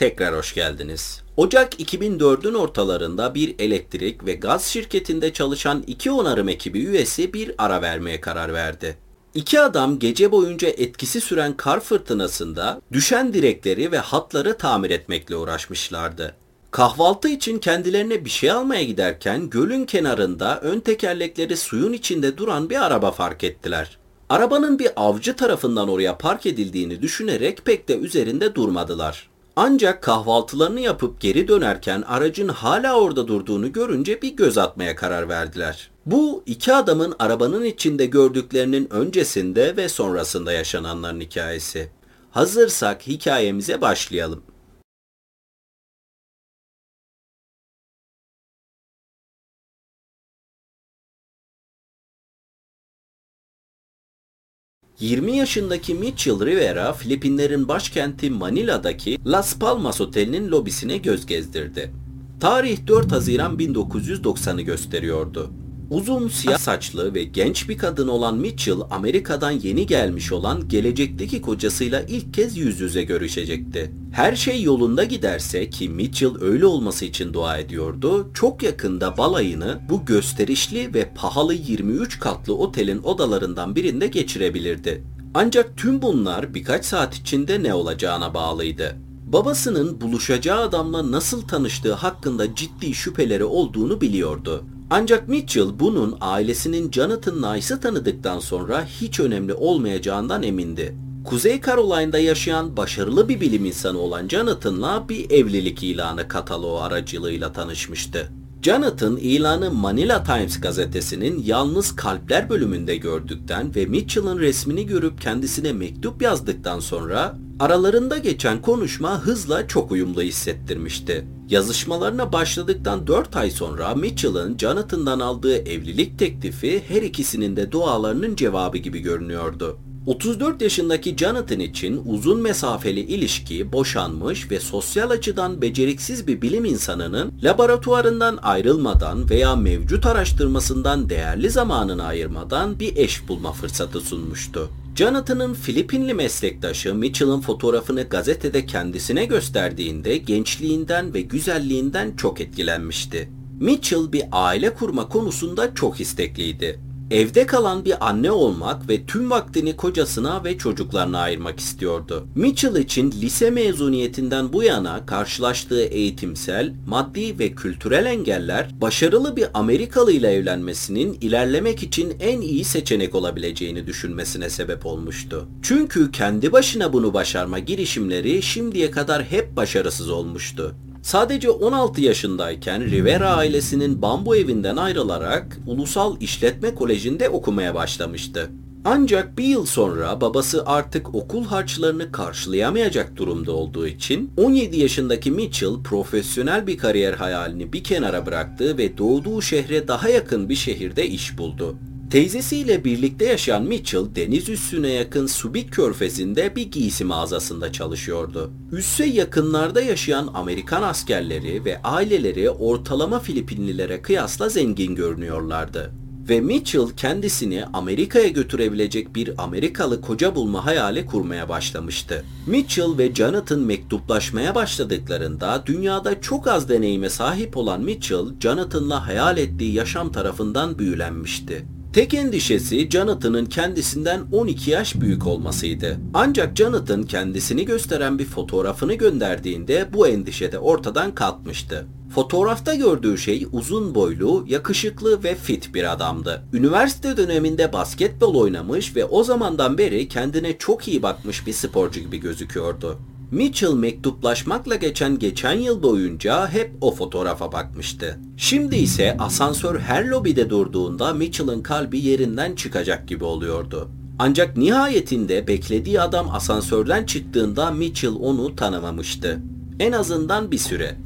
Tekrar hoş geldiniz. Ocak 2004'ün ortalarında bir elektrik ve gaz şirketinde çalışan iki onarım ekibi üyesi bir ara vermeye karar verdi. İki adam gece boyunca etkisi süren kar fırtınasında düşen direkleri ve hatları tamir etmekle uğraşmışlardı. Kahvaltı için kendilerine bir şey almaya giderken gölün kenarında ön tekerlekleri suyun içinde duran bir araba fark ettiler. Arabanın bir avcı tarafından oraya park edildiğini düşünerek pek de üzerinde durmadılar. Ancak kahvaltılarını yapıp geri dönerken aracın hala orada durduğunu görünce bir göz atmaya karar verdiler. Bu iki adamın arabanın içinde gördüklerinin öncesinde ve sonrasında yaşananların hikayesi. Hazırsak hikayemize başlayalım. 20 yaşındaki Mitchell Rivera, Filipinlerin başkenti Manila'daki Las Palmas Oteli'nin lobisine göz gezdirdi. Tarih 4 Haziran 1990'ı gösteriyordu. Uzun siyah saçlı ve genç bir kadın olan Mitchell, Amerika'dan yeni gelmiş olan gelecekteki kocasıyla ilk kez yüz yüze görüşecekti. Her şey yolunda giderse ki Mitchell öyle olması için dua ediyordu, çok yakında balayını bu gösterişli ve pahalı 23 katlı otelin odalarından birinde geçirebilirdi. Ancak tüm bunlar birkaç saat içinde ne olacağına bağlıydı. Babasının buluşacağı adamla nasıl tanıştığı hakkında ciddi şüpheleri olduğunu biliyordu. Ancak Mitchell bunun ailesinin Jonathan Nice'ı tanıdıktan sonra hiç önemli olmayacağından emindi. Kuzey Caroline'da yaşayan başarılı bir bilim insanı olan Jonathan'la bir evlilik ilanı kataloğu aracılığıyla tanışmıştı. Jonathan ilanı Manila Times gazetesinin yalnız kalpler bölümünde gördükten ve Mitchell'ın resmini görüp kendisine mektup yazdıktan sonra aralarında geçen konuşma hızla çok uyumlu hissettirmişti. Yazışmalarına başladıktan 4 ay sonra Mitchell'ın Jonathan'dan aldığı evlilik teklifi her ikisinin de dualarının cevabı gibi görünüyordu. 34 yaşındaki Jonathan için uzun mesafeli ilişki boşanmış ve sosyal açıdan beceriksiz bir bilim insanının laboratuvarından ayrılmadan veya mevcut araştırmasından değerli zamanını ayırmadan bir eş bulma fırsatı sunmuştu. Jonathan'ın Filipinli meslektaşı Mitchell'ın fotoğrafını gazetede kendisine gösterdiğinde gençliğinden ve güzelliğinden çok etkilenmişti. Mitchell bir aile kurma konusunda çok istekliydi Evde kalan bir anne olmak ve tüm vaktini kocasına ve çocuklarına ayırmak istiyordu. Mitchell için lise mezuniyetinden bu yana karşılaştığı eğitimsel, maddi ve kültürel engeller başarılı bir Amerikalı ile evlenmesinin ilerlemek için en iyi seçenek olabileceğini düşünmesine sebep olmuştu. Çünkü kendi başına bunu başarma girişimleri şimdiye kadar hep başarısız olmuştu. Sadece 16 yaşındayken Rivera ailesinin bambu evinden ayrılarak Ulusal İşletme Koleji'nde okumaya başlamıştı. Ancak bir yıl sonra babası artık okul harçlarını karşılayamayacak durumda olduğu için 17 yaşındaki Mitchell profesyonel bir kariyer hayalini bir kenara bıraktı ve doğduğu şehre daha yakın bir şehirde iş buldu. Teyzesiyle birlikte yaşayan Mitchell deniz üssüne yakın Subic körfezinde bir giysi mağazasında çalışıyordu. Üsse yakınlarda yaşayan Amerikan askerleri ve aileleri ortalama Filipinlilere kıyasla zengin görünüyorlardı. Ve Mitchell kendisini Amerika'ya götürebilecek bir Amerikalı koca bulma hayali kurmaya başlamıştı. Mitchell ve Jonathan mektuplaşmaya başladıklarında dünyada çok az deneyime sahip olan Mitchell, Jonathan'la hayal ettiği yaşam tarafından büyülenmişti. Tek endişesi Jonathan'ın kendisinden 12 yaş büyük olmasıydı. Ancak Jonathan kendisini gösteren bir fotoğrafını gönderdiğinde bu endişe de ortadan kalkmıştı. Fotoğrafta gördüğü şey uzun boylu, yakışıklı ve fit bir adamdı. Üniversite döneminde basketbol oynamış ve o zamandan beri kendine çok iyi bakmış bir sporcu gibi gözüküyordu. Mitchell mektuplaşmakla geçen geçen yıl boyunca hep o fotoğrafa bakmıştı. Şimdi ise asansör her lobide durduğunda Mitchell'ın kalbi yerinden çıkacak gibi oluyordu. Ancak nihayetinde beklediği adam asansörden çıktığında Mitchell onu tanımamıştı. En azından bir süre.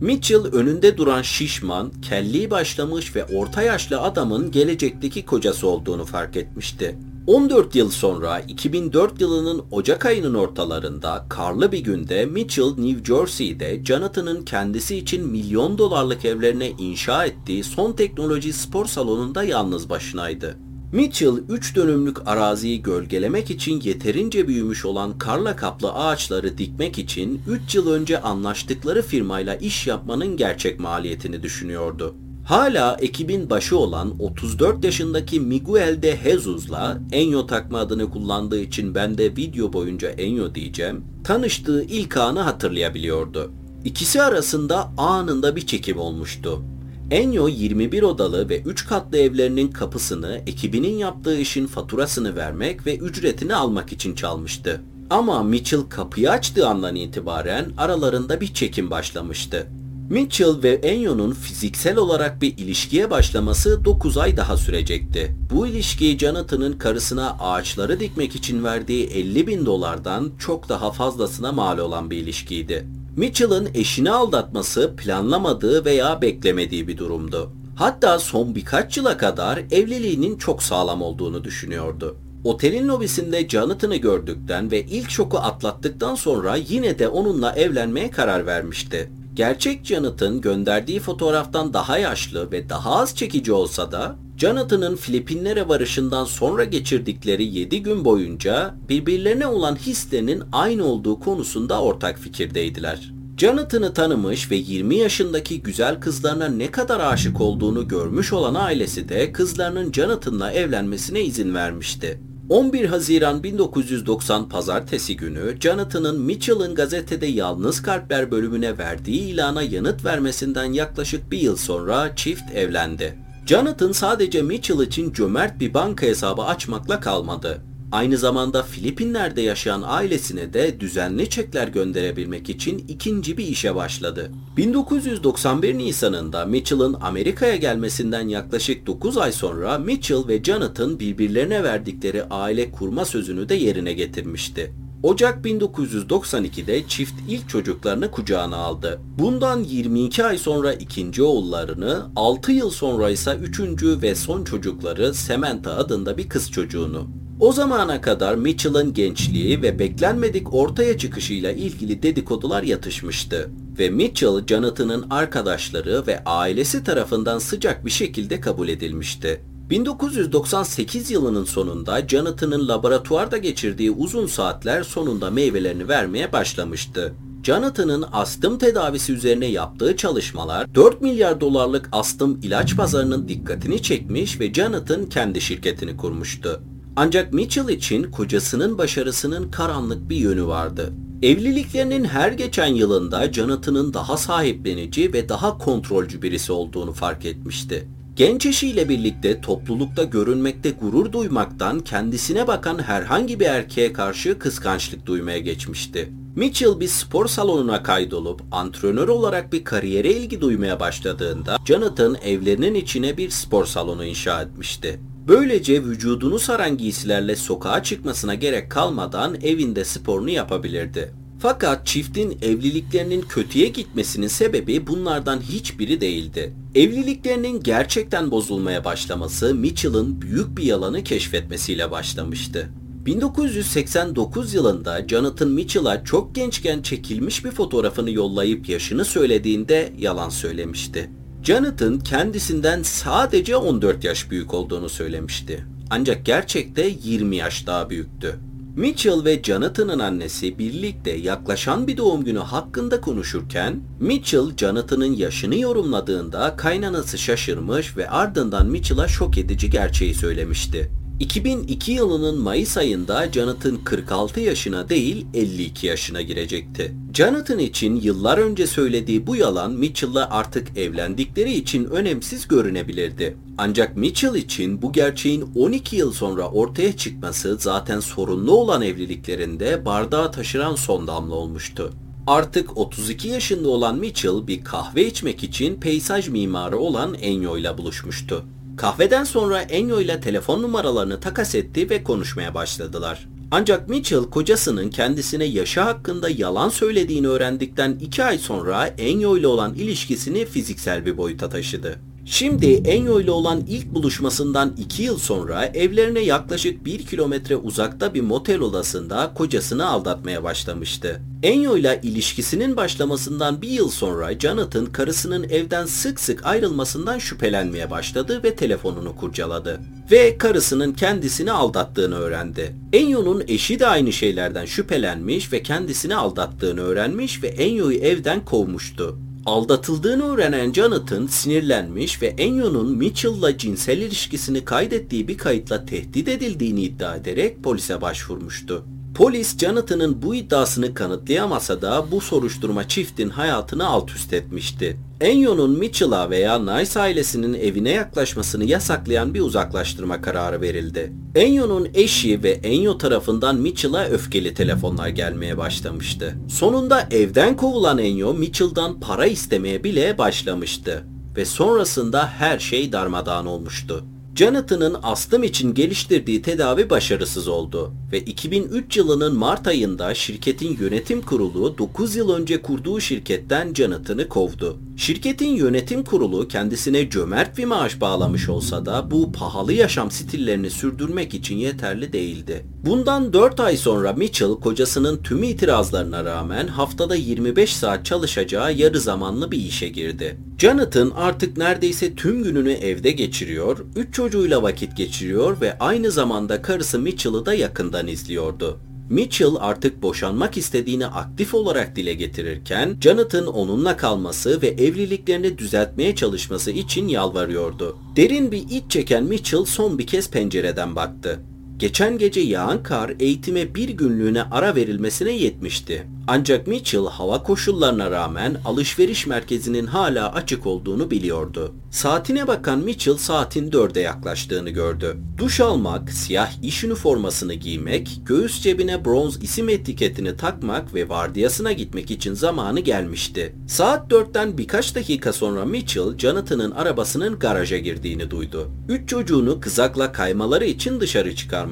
Mitchell önünde duran şişman, kelli başlamış ve orta yaşlı adamın gelecekteki kocası olduğunu fark etmişti. 14 yıl sonra 2004 yılının Ocak ayının ortalarında karlı bir günde Mitchell New Jersey'de Jonathan'ın kendisi için milyon dolarlık evlerine inşa ettiği son teknoloji spor salonunda yalnız başınaydı. Mitchell 3 dönümlük araziyi gölgelemek için yeterince büyümüş olan karla kaplı ağaçları dikmek için 3 yıl önce anlaştıkları firmayla iş yapmanın gerçek maliyetini düşünüyordu. Hala ekibin başı olan 34 yaşındaki Miguel de Jesus'la Enyo takma adını kullandığı için ben de video boyunca Enyo diyeceğim, tanıştığı ilk anı hatırlayabiliyordu. İkisi arasında anında bir çekim olmuştu. Enyo 21 odalı ve 3 katlı evlerinin kapısını ekibinin yaptığı işin faturasını vermek ve ücretini almak için çalmıştı. Ama Mitchell kapıyı açtığı andan itibaren aralarında bir çekim başlamıştı. Mitchell ve Enyo'nun fiziksel olarak bir ilişkiye başlaması 9 ay daha sürecekti. Bu ilişki Jonathan'ın karısına ağaçları dikmek için verdiği 50 bin dolardan çok daha fazlasına mal olan bir ilişkiydi. Mitchell'ın eşini aldatması planlamadığı veya beklemediği bir durumdu. Hatta son birkaç yıla kadar evliliğinin çok sağlam olduğunu düşünüyordu. Otelin lobisinde Jonathan'ı gördükten ve ilk şoku atlattıktan sonra yine de onunla evlenmeye karar vermişti. Gerçek Jonathan gönderdiği fotoğraftan daha yaşlı ve daha az çekici olsa da Jonathan'ın Filipinlere varışından sonra geçirdikleri 7 gün boyunca birbirlerine olan hislerinin aynı olduğu konusunda ortak fikirdeydiler. Jonathan'ı tanımış ve 20 yaşındaki güzel kızlarına ne kadar aşık olduğunu görmüş olan ailesi de kızlarının Jonathan'la evlenmesine izin vermişti. 11 Haziran 1990 Pazartesi günü Jonathan'ın Mitchell'ın gazetede Yalnız Kalpler bölümüne verdiği ilana yanıt vermesinden yaklaşık bir yıl sonra çift evlendi. Jonathan sadece Mitchell için cömert bir banka hesabı açmakla kalmadı. Aynı zamanda Filipinler'de yaşayan ailesine de düzenli çekler gönderebilmek için ikinci bir işe başladı. 1991 Nisan'ında Mitchell'ın Amerika'ya gelmesinden yaklaşık 9 ay sonra Mitchell ve Jonathan birbirlerine verdikleri aile kurma sözünü de yerine getirmişti. Ocak 1992'de çift ilk çocuklarını kucağına aldı. Bundan 22 ay sonra ikinci oğullarını, 6 yıl sonra ise üçüncü ve son çocukları Samantha adında bir kız çocuğunu. O zamana kadar Mitchell'ın gençliği ve beklenmedik ortaya çıkışıyla ilgili dedikodular yatışmıştı ve Mitchell, Jonathan'ın arkadaşları ve ailesi tarafından sıcak bir şekilde kabul edilmişti. 1998 yılının sonunda Jonathan'ın laboratuvarda geçirdiği uzun saatler sonunda meyvelerini vermeye başlamıştı. Jonathan'ın astım tedavisi üzerine yaptığı çalışmalar 4 milyar dolarlık astım ilaç pazarının dikkatini çekmiş ve Jonathan kendi şirketini kurmuştu. Ancak Mitchell için kocasının başarısının karanlık bir yönü vardı. Evliliklerinin her geçen yılında Jonathan'ın daha sahiplenici ve daha kontrolcü birisi olduğunu fark etmişti. Genç eşiyle birlikte toplulukta görünmekte gurur duymaktan kendisine bakan herhangi bir erkeğe karşı kıskançlık duymaya geçmişti. Mitchell bir spor salonuna kaydolup antrenör olarak bir kariyere ilgi duymaya başladığında Jonathan evlerinin içine bir spor salonu inşa etmişti. Böylece vücudunu saran giysilerle sokağa çıkmasına gerek kalmadan evinde sporunu yapabilirdi. Fakat çiftin evliliklerinin kötüye gitmesinin sebebi bunlardan hiçbiri değildi. Evliliklerinin gerçekten bozulmaya başlaması Mitchell'ın büyük bir yalanı keşfetmesiyle başlamıştı. 1989 yılında Jonathan Mitchell'a çok gençken çekilmiş bir fotoğrafını yollayıp yaşını söylediğinde yalan söylemişti. Jonathan kendisinden sadece 14 yaş büyük olduğunu söylemişti. Ancak gerçekte 20 yaş daha büyüktü. Mitchell ve Jonathan'ın annesi birlikte yaklaşan bir doğum günü hakkında konuşurken Mitchell Jonathan'ın yaşını yorumladığında kaynanası şaşırmış ve ardından Mitchell'a şok edici gerçeği söylemişti. 2002 yılının Mayıs ayında Jonathan 46 yaşına değil 52 yaşına girecekti. Jonathan için yıllar önce söylediği bu yalan Mitchell'la artık evlendikleri için önemsiz görünebilirdi. Ancak Mitchell için bu gerçeğin 12 yıl sonra ortaya çıkması zaten sorunlu olan evliliklerinde bardağı taşıran son damla olmuştu. Artık 32 yaşında olan Mitchell bir kahve içmek için peyzaj mimarı olan Enyo ile buluşmuştu. Kahveden sonra Enyo ile telefon numaralarını takas etti ve konuşmaya başladılar. Ancak Mitchell kocasının kendisine yaşı hakkında yalan söylediğini öğrendikten 2 ay sonra Enyo ile olan ilişkisini fiziksel bir boyuta taşıdı. Şimdi Enyo ile olan ilk buluşmasından 2 yıl sonra evlerine yaklaşık 1 kilometre uzakta bir motel odasında kocasını aldatmaya başlamıştı. Enyo ile ilişkisinin başlamasından bir yıl sonra Jonathan karısının evden sık sık ayrılmasından şüphelenmeye başladı ve telefonunu kurcaladı. Ve karısının kendisini aldattığını öğrendi. Enyo'nun eşi de aynı şeylerden şüphelenmiş ve kendisini aldattığını öğrenmiş ve Enyo'yu evden kovmuştu. Aldatıldığını öğrenen Jonathan sinirlenmiş ve Enyo'nun Mitchell'la cinsel ilişkisini kaydettiği bir kayıtla tehdit edildiğini iddia ederek polise başvurmuştu. Polis Jonathan'ın bu iddiasını kanıtlayamasa da bu soruşturma çiftin hayatını alt üst etmişti. Enyo'nun Mitchell'a veya Nice ailesinin evine yaklaşmasını yasaklayan bir uzaklaştırma kararı verildi. Enyo'nun eşi ve Enyo tarafından Mitchell'a öfkeli telefonlar gelmeye başlamıştı. Sonunda evden kovulan Enyo Mitchell'dan para istemeye bile başlamıştı ve sonrasında her şey darmadağın olmuştu. Jonathan'ın astım için geliştirdiği tedavi başarısız oldu ve 2003 yılının Mart ayında şirketin yönetim kurulu 9 yıl önce kurduğu şirketten Jonathan'ı kovdu. Şirketin yönetim kurulu kendisine cömert bir maaş bağlamış olsa da bu pahalı yaşam stillerini sürdürmek için yeterli değildi. Bundan 4 ay sonra Mitchell kocasının tüm itirazlarına rağmen haftada 25 saat çalışacağı yarı zamanlı bir işe girdi. Jonathan artık neredeyse tüm gününü evde geçiriyor, 3 çocuğuyla vakit geçiriyor ve aynı zamanda karısı Mitchell'ı da yakından izliyordu. Mitchell artık boşanmak istediğini aktif olarak dile getirirken Jonathan onunla kalması ve evliliklerini düzeltmeye çalışması için yalvarıyordu. Derin bir iç çeken Mitchell son bir kez pencereden baktı. Geçen gece yağan kar eğitime bir günlüğüne ara verilmesine yetmişti. Ancak Mitchell hava koşullarına rağmen alışveriş merkezinin hala açık olduğunu biliyordu. Saatine bakan Mitchell saatin dörde yaklaştığını gördü. Duş almak, siyah iş üniformasını giymek, göğüs cebine bronz isim etiketini takmak ve vardiyasına gitmek için zamanı gelmişti. Saat dörtten birkaç dakika sonra Mitchell, Jonathan'ın arabasının garaja girdiğini duydu. Üç çocuğunu kızakla kaymaları için dışarı çıkarmıştı.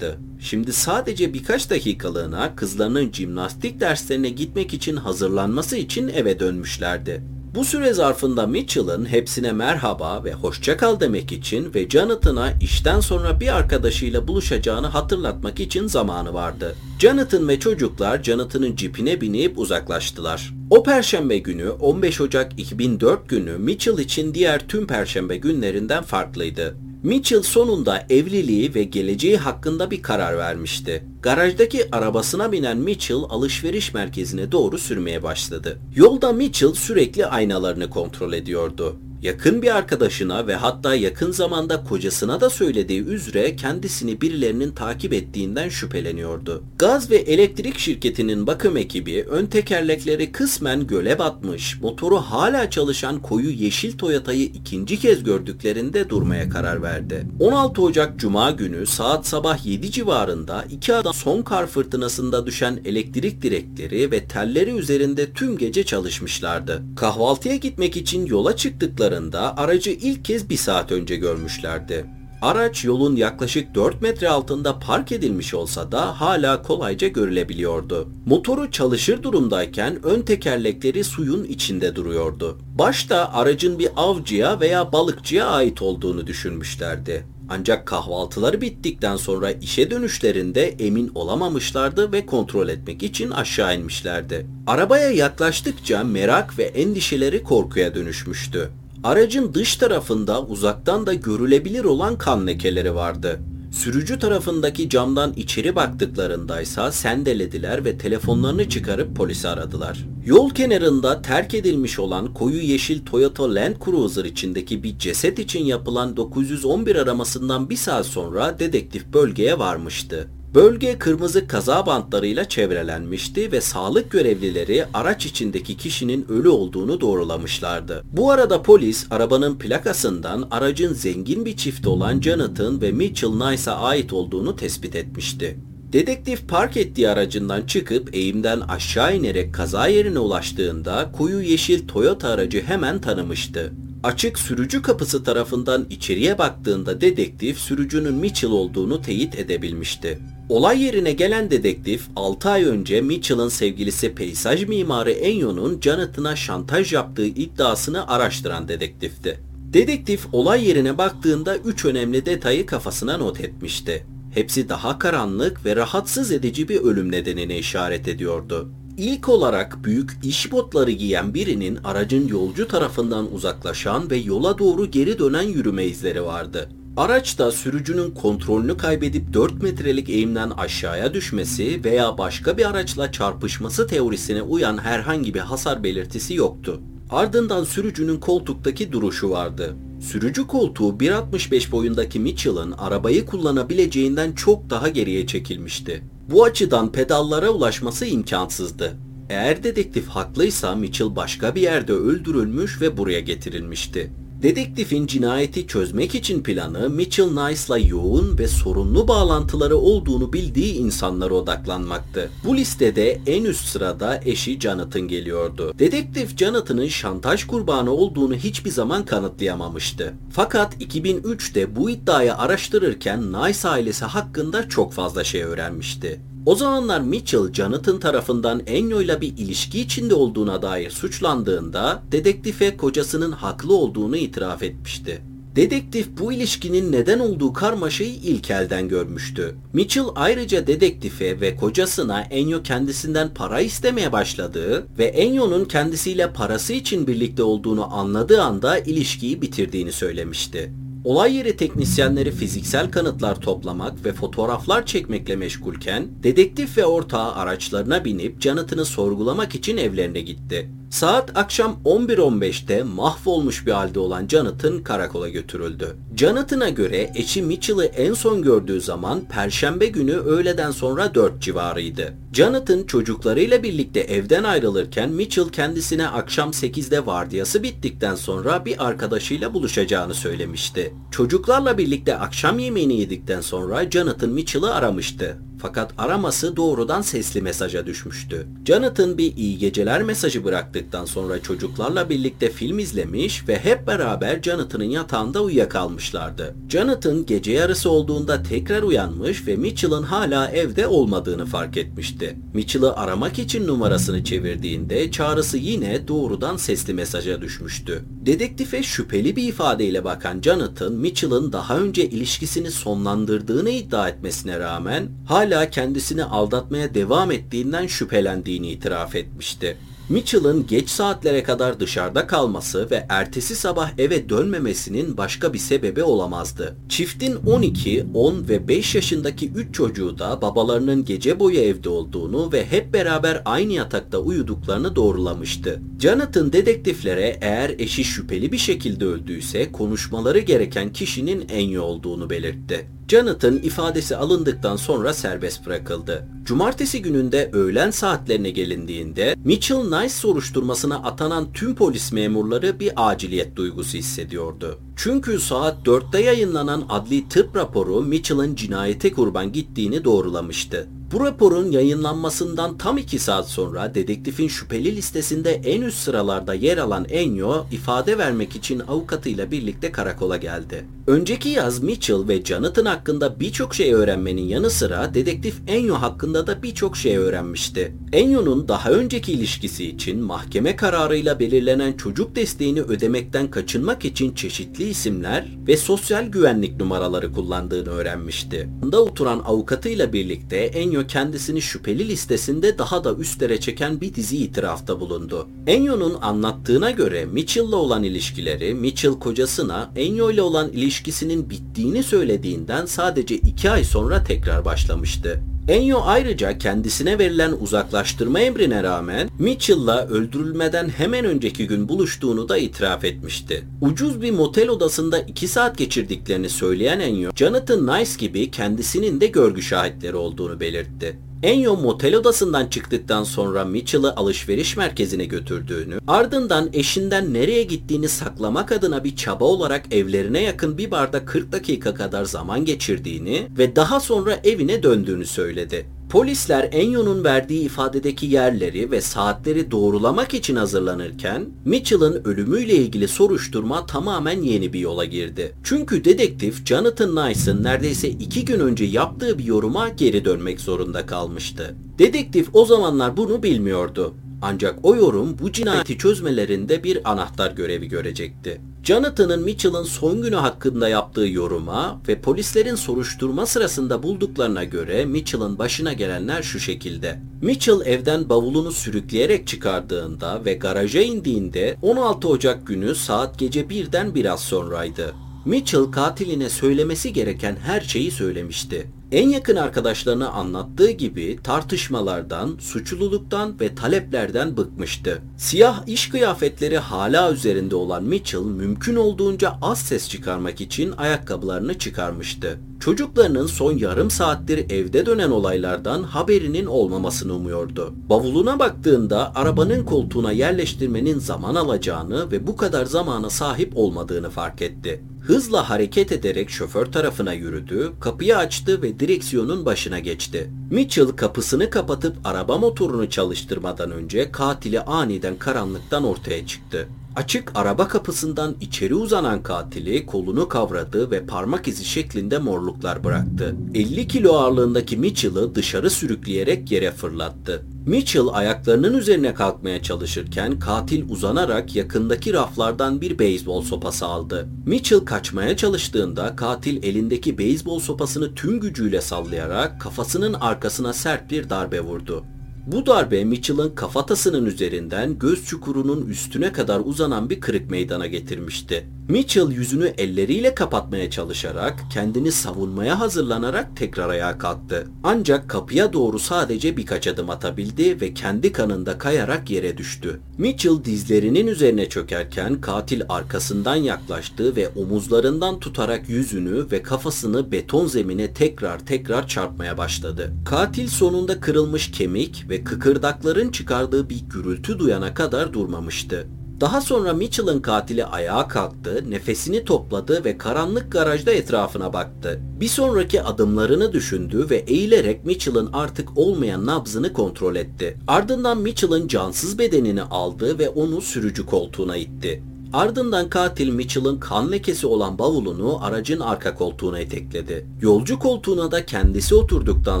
Şimdi sadece birkaç dakikalığına kızlarının jimnastik derslerine gitmek için hazırlanması için eve dönmüşlerdi. Bu süre zarfında Mitchell'ın hepsine merhaba ve hoşça kal demek için ve Jonathan'a işten sonra bir arkadaşıyla buluşacağını hatırlatmak için zamanı vardı. Jonathan ve çocuklar Jonathan'ın cipine binip uzaklaştılar. O perşembe günü 15 Ocak 2004 günü Mitchell için diğer tüm perşembe günlerinden farklıydı. Mitchell sonunda evliliği ve geleceği hakkında bir karar vermişti. Garajdaki arabasına binen Mitchell alışveriş merkezine doğru sürmeye başladı. Yolda Mitchell sürekli aynalarını kontrol ediyordu. Yakın bir arkadaşına ve hatta yakın zamanda kocasına da söylediği üzere kendisini birilerinin takip ettiğinden şüpheleniyordu. Gaz ve elektrik şirketinin bakım ekibi ön tekerlekleri kısmen göle batmış, motoru hala çalışan koyu yeşil Toyota'yı ikinci kez gördüklerinde durmaya karar verdi. 16 Ocak Cuma günü saat sabah 7 civarında iki adam son kar fırtınasında düşen elektrik direkleri ve telleri üzerinde tüm gece çalışmışlardı. Kahvaltıya gitmek için yola çıktıkları çıktıklarında aracı ilk kez bir saat önce görmüşlerdi. Araç yolun yaklaşık 4 metre altında park edilmiş olsa da hala kolayca görülebiliyordu. Motoru çalışır durumdayken ön tekerlekleri suyun içinde duruyordu. Başta aracın bir avcıya veya balıkçıya ait olduğunu düşünmüşlerdi. Ancak kahvaltıları bittikten sonra işe dönüşlerinde emin olamamışlardı ve kontrol etmek için aşağı inmişlerdi. Arabaya yaklaştıkça merak ve endişeleri korkuya dönüşmüştü. Aracın dış tarafında uzaktan da görülebilir olan kan lekeleri vardı. Sürücü tarafındaki camdan içeri baktıklarındaysa sendelediler ve telefonlarını çıkarıp polisi aradılar. Yol kenarında terk edilmiş olan koyu yeşil Toyota Land Cruiser içindeki bir ceset için yapılan 911 aramasından bir saat sonra dedektif bölgeye varmıştı. Bölge kırmızı kaza bantlarıyla çevrelenmişti ve sağlık görevlileri araç içindeki kişinin ölü olduğunu doğrulamışlardı. Bu arada polis arabanın plakasından aracın zengin bir çift olan Jonathan ve Mitchell Nice'a ait olduğunu tespit etmişti. Dedektif park ettiği aracından çıkıp eğimden aşağı inerek kaza yerine ulaştığında koyu yeşil Toyota aracı hemen tanımıştı. Açık sürücü kapısı tarafından içeriye baktığında dedektif sürücünün Mitchell olduğunu teyit edebilmişti. Olay yerine gelen dedektif 6 ay önce Mitchell'ın sevgilisi peyzaj mimarı Enyo'nun Jonathan'a şantaj yaptığı iddiasını araştıran dedektifti. Dedektif olay yerine baktığında üç önemli detayı kafasına not etmişti. Hepsi daha karanlık ve rahatsız edici bir ölüm nedenine işaret ediyordu. İlk olarak büyük iş botları giyen birinin aracın yolcu tarafından uzaklaşan ve yola doğru geri dönen yürüme izleri vardı. Araçta sürücünün kontrolünü kaybedip 4 metrelik eğimden aşağıya düşmesi veya başka bir araçla çarpışması teorisine uyan herhangi bir hasar belirtisi yoktu. Ardından sürücünün koltuktaki duruşu vardı. Sürücü koltuğu 1.65 boyundaki Mitchell'ın arabayı kullanabileceğinden çok daha geriye çekilmişti. Bu açıdan pedallara ulaşması imkansızdı. Eğer dedektif haklıysa Mitchell başka bir yerde öldürülmüş ve buraya getirilmişti. Dedektifin cinayeti çözmek için planı Mitchell Nice'la yoğun ve sorunlu bağlantıları olduğunu bildiği insanlara odaklanmaktı. Bu listede en üst sırada eşi Jonathan geliyordu. Dedektif Jonathan'ın şantaj kurbanı olduğunu hiçbir zaman kanıtlayamamıştı. Fakat 2003'te bu iddiayı araştırırken Nice ailesi hakkında çok fazla şey öğrenmişti. O zamanlar Mitchell, Jonathan tarafından Enyo ile bir ilişki içinde olduğuna dair suçlandığında dedektife kocasının haklı olduğunu itiraf etmişti. Dedektif bu ilişkinin neden olduğu karmaşayı ilk elden görmüştü. Mitchell ayrıca dedektife ve kocasına Enyo kendisinden para istemeye başladığı ve Enyo'nun kendisiyle parası için birlikte olduğunu anladığı anda ilişkiyi bitirdiğini söylemişti. Olay yeri teknisyenleri fiziksel kanıtlar toplamak ve fotoğraflar çekmekle meşgulken dedektif ve ortağı araçlarına binip Jonathan'ı sorgulamak için evlerine gitti. Saat akşam 11.15'te mahvolmuş bir halde olan Jonathan karakola götürüldü. Jonathan'a göre eşi Mitchell'ı en son gördüğü zaman perşembe günü öğleden sonra 4 civarıydı. Jonathan çocuklarıyla birlikte evden ayrılırken Mitchell kendisine akşam 8'de vardiyası bittikten sonra bir arkadaşıyla buluşacağını söylemişti. Çocuklarla birlikte akşam yemeğini yedikten sonra Jonathan Mitchell'ı aramıştı. Fakat araması doğrudan sesli mesaja düşmüştü. Jonathan bir iyi geceler mesajı bıraktıktan sonra çocuklarla birlikte film izlemiş ve hep beraber Jonathan'ın yatağında uyuyakalmışlardı. Jonathan gece yarısı olduğunda tekrar uyanmış ve Mitchell'ın hala evde olmadığını fark etmişti. Mitchell'ı aramak için numarasını çevirdiğinde çağrısı yine doğrudan sesli mesaja düşmüştü. Dedektife şüpheli bir ifadeyle bakan Jonathan, Mitchell'ın daha önce ilişkisini sonlandırdığını iddia etmesine rağmen hala kendisini aldatmaya devam ettiğinden şüphelendiğini itiraf etmişti. Mitchell'ın geç saatlere kadar dışarıda kalması ve ertesi sabah eve dönmemesinin başka bir sebebi olamazdı. Çiftin 12, 10 ve 5 yaşındaki 3 çocuğu da babalarının gece boyu evde olduğunu ve hep beraber aynı yatakta uyuduklarını doğrulamıştı. Jonathan dedektiflere eğer eşi şüpheli bir şekilde öldüyse konuşmaları gereken kişinin Enyo olduğunu belirtti. Jonathan ifadesi alındıktan sonra serbest bırakıldı. Cumartesi gününde öğlen saatlerine gelindiğinde Mitchell Nice soruşturmasına atanan tüm polis memurları bir aciliyet duygusu hissediyordu. Çünkü saat 4'te yayınlanan adli tıp raporu Mitchell'ın cinayete kurban gittiğini doğrulamıştı. Bu raporun yayınlanmasından tam 2 saat sonra dedektifin şüpheli listesinde en üst sıralarda yer alan Enyo ifade vermek için avukatıyla birlikte karakola geldi. Önceki yaz Mitchell ve Jonathan hakkında birçok şey öğrenmenin yanı sıra dedektif Enyo hakkında da birçok şey öğrenmişti. Enyo'nun daha önceki ilişkisi için mahkeme kararıyla belirlenen çocuk desteğini ödemekten kaçınmak için çeşitli isimler ve sosyal güvenlik numaraları kullandığını öğrenmişti. Da oturan avukatıyla birlikte Enyo kendisini şüpheli listesinde daha da üstlere çeken bir dizi itirafta bulundu. Enyo'nun anlattığına göre Mitchell'la olan ilişkileri Mitchell kocasına Enyo ile olan ilişkisinin bittiğini söylediğinden sadece iki ay sonra tekrar başlamıştı. Enyo ayrıca kendisine verilen uzaklaştırma emrine rağmen Mitchell'la öldürülmeden hemen önceki gün buluştuğunu da itiraf etmişti. Ucuz bir motel odasında 2 saat geçirdiklerini söyleyen Enyo, Jonathan Nice gibi kendisinin de görgü şahitleri olduğunu belirtti. Enyo motel odasından çıktıktan sonra Mitchell'ı alışveriş merkezine götürdüğünü, ardından eşinden nereye gittiğini saklamak adına bir çaba olarak evlerine yakın bir barda 40 dakika kadar zaman geçirdiğini ve daha sonra evine döndüğünü söyledi. Polisler Enyo'nun verdiği ifadedeki yerleri ve saatleri doğrulamak için hazırlanırken Mitchell'ın ölümüyle ilgili soruşturma tamamen yeni bir yola girdi. Çünkü dedektif Jonathan Nice'ın neredeyse iki gün önce yaptığı bir yoruma geri dönmek zorunda kalmıştı. Dedektif o zamanlar bunu bilmiyordu. Ancak o yorum bu cinayeti çözmelerinde bir anahtar görevi görecekti. Jonathan'ın Mitchell'ın son günü hakkında yaptığı yoruma ve polislerin soruşturma sırasında bulduklarına göre Mitchell'ın başına gelenler şu şekilde. Mitchell evden bavulunu sürükleyerek çıkardığında ve garaja indiğinde 16 Ocak günü saat gece birden biraz sonraydı. Mitchell katiline söylemesi gereken her şeyi söylemişti. En yakın arkadaşlarına anlattığı gibi tartışmalardan, suçluluktan ve taleplerden bıkmıştı. Siyah iş kıyafetleri hala üzerinde olan Mitchell mümkün olduğunca az ses çıkarmak için ayakkabılarını çıkarmıştı. Çocuklarının son yarım saattir evde dönen olaylardan haberinin olmamasını umuyordu. Bavuluna baktığında arabanın koltuğuna yerleştirmenin zaman alacağını ve bu kadar zamana sahip olmadığını fark etti. Hızla hareket ederek şoför tarafına yürüdü, kapıyı açtı ve direksiyonun başına geçti. Mitchell kapısını kapatıp araba motorunu çalıştırmadan önce katili aniden karanlıktan ortaya çıktı. Açık araba kapısından içeri uzanan katili kolunu kavradı ve parmak izi şeklinde morluklar bıraktı. 50 kilo ağırlığındaki Mitchell'ı dışarı sürükleyerek yere fırlattı. Mitchell ayaklarının üzerine kalkmaya çalışırken katil uzanarak yakındaki raflardan bir beyzbol sopası aldı. Mitchell kaçmaya çalıştığında katil elindeki beyzbol sopasını tüm gücüyle sallayarak kafasının arkasına sert bir darbe vurdu. Bu darbe Mitchell'ın kafatasının üzerinden göz çukurunun üstüne kadar uzanan bir kırık meydana getirmişti. Mitchell yüzünü elleriyle kapatmaya çalışarak kendini savunmaya hazırlanarak tekrar ayağa kalktı. Ancak kapıya doğru sadece birkaç adım atabildi ve kendi kanında kayarak yere düştü. Mitchell dizlerinin üzerine çökerken katil arkasından yaklaştı ve omuzlarından tutarak yüzünü ve kafasını beton zemine tekrar tekrar çarpmaya başladı. Katil sonunda kırılmış kemik ve kıkırdakların çıkardığı bir gürültü duyana kadar durmamıştı. Daha sonra Mitchell'ın katili ayağa kalktı, nefesini topladı ve karanlık garajda etrafına baktı. Bir sonraki adımlarını düşündü ve eğilerek Mitchell'ın artık olmayan nabzını kontrol etti. Ardından Mitchell'ın cansız bedenini aldı ve onu sürücü koltuğuna itti. Ardından katil Mitchell'ın kan lekesi olan bavulunu aracın arka koltuğuna itekledi. Yolcu koltuğuna da kendisi oturduktan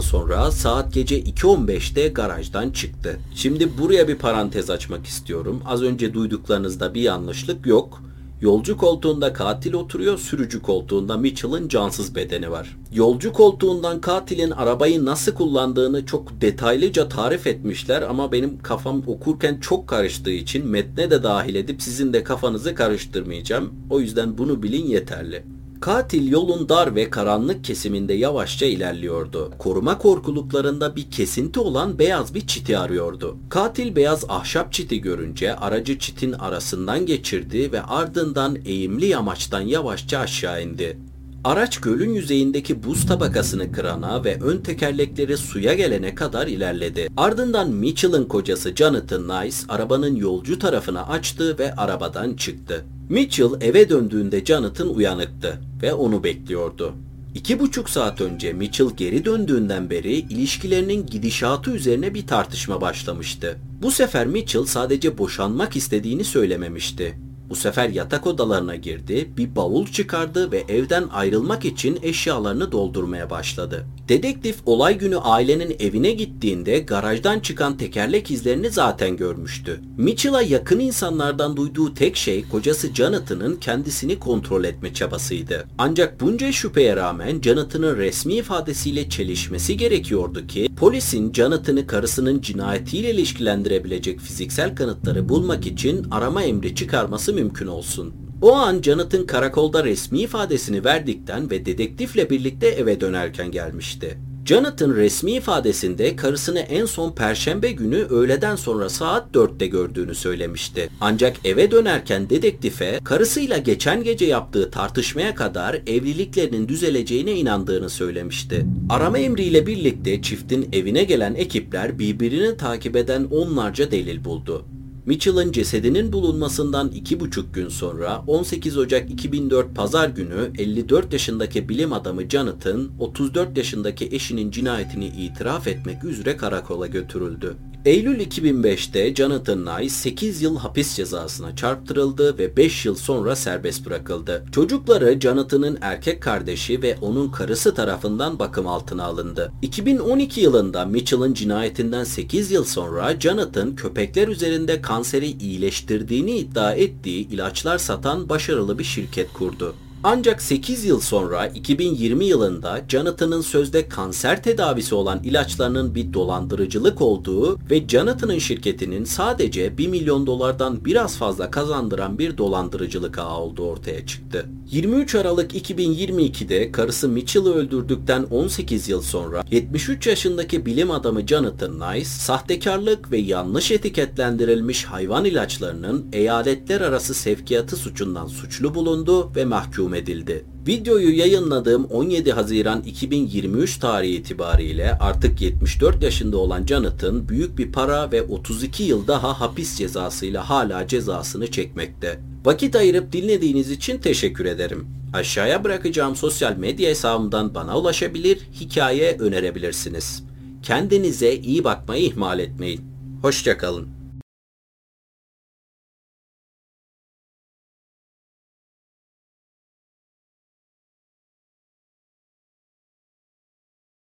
sonra saat gece 2.15'te garajdan çıktı. Şimdi buraya bir parantez açmak istiyorum. Az önce duyduklarınızda bir yanlışlık yok. Yolcu koltuğunda katil oturuyor, sürücü koltuğunda Mitchell'ın cansız bedeni var. Yolcu koltuğundan katilin arabayı nasıl kullandığını çok detaylıca tarif etmişler ama benim kafam okurken çok karıştığı için metne de dahil edip sizin de kafanızı karıştırmayacağım. O yüzden bunu bilin yeterli. Katil yolun dar ve karanlık kesiminde yavaşça ilerliyordu. Koruma korkuluklarında bir kesinti olan beyaz bir çiti arıyordu. Katil beyaz ahşap çiti görünce aracı çitin arasından geçirdi ve ardından eğimli yamaçtan yavaşça aşağı indi. Araç gölün yüzeyindeki buz tabakasını kırana ve ön tekerlekleri suya gelene kadar ilerledi. Ardından Mitchell'ın kocası Jonathan Nice arabanın yolcu tarafına açtı ve arabadan çıktı. Mitchell eve döndüğünde Jonathan uyanıktı ve onu bekliyordu. İki buçuk saat önce Mitchell geri döndüğünden beri ilişkilerinin gidişatı üzerine bir tartışma başlamıştı. Bu sefer Mitchell sadece boşanmak istediğini söylememişti. Bu sefer yatak odalarına girdi, bir bavul çıkardı ve evden ayrılmak için eşyalarını doldurmaya başladı. Dedektif olay günü ailenin evine gittiğinde garajdan çıkan tekerlek izlerini zaten görmüştü. Mitchell'a yakın insanlardan duyduğu tek şey kocası Jonathan'ın kendisini kontrol etme çabasıydı. Ancak bunca şüpheye rağmen Jonathan'ın resmi ifadesiyle çelişmesi gerekiyordu ki polisin Jonathan'ı karısının cinayetiyle ilişkilendirebilecek fiziksel kanıtları bulmak için arama emri çıkarması mümkün olsun. O an Jonathan karakolda resmi ifadesini verdikten ve dedektifle birlikte eve dönerken gelmişti. Jonathan resmi ifadesinde karısını en son perşembe günü öğleden sonra saat 4'te gördüğünü söylemişti. Ancak eve dönerken dedektife karısıyla geçen gece yaptığı tartışmaya kadar evliliklerinin düzeleceğine inandığını söylemişti. Arama emriyle birlikte çiftin evine gelen ekipler birbirini takip eden onlarca delil buldu. Mitchell'ın cesedinin bulunmasından iki buçuk gün sonra 18 Ocak 2004 Pazar günü 54 yaşındaki bilim adamı Jonathan 34 yaşındaki eşinin cinayetini itiraf etmek üzere karakola götürüldü. Eylül 2005'te Jonathan Nye 8 yıl hapis cezasına çarptırıldı ve 5 yıl sonra serbest bırakıldı. Çocukları Jonathan'ın erkek kardeşi ve onun karısı tarafından bakım altına alındı. 2012 yılında Mitchell'ın cinayetinden 8 yıl sonra Jonathan köpekler üzerinde kanseri iyileştirdiğini iddia ettiği ilaçlar satan başarılı bir şirket kurdu. Ancak 8 yıl sonra 2020 yılında Jonathan'ın sözde kanser tedavisi olan ilaçlarının bir dolandırıcılık olduğu ve Jonathan'ın şirketinin sadece 1 milyon dolardan biraz fazla kazandıran bir dolandırıcılık ağı olduğu ortaya çıktı. 23 Aralık 2022'de karısı Mitchell'ı öldürdükten 18 yıl sonra 73 yaşındaki bilim adamı Jonathan Nice, sahtekarlık ve yanlış etiketlendirilmiş hayvan ilaçlarının eyaletler arası sevkiyatı suçundan suçlu bulundu ve mahkum edildi. Videoyu yayınladığım 17 Haziran 2023 tarihi itibariyle artık 74 yaşında olan Jonathan büyük bir para ve 32 yıl daha hapis cezasıyla hala cezasını çekmekte. Vakit ayırıp dinlediğiniz için teşekkür ederim. Aşağıya bırakacağım sosyal medya hesabımdan bana ulaşabilir, hikaye önerebilirsiniz. Kendinize iyi bakmayı ihmal etmeyin. Hoşçakalın.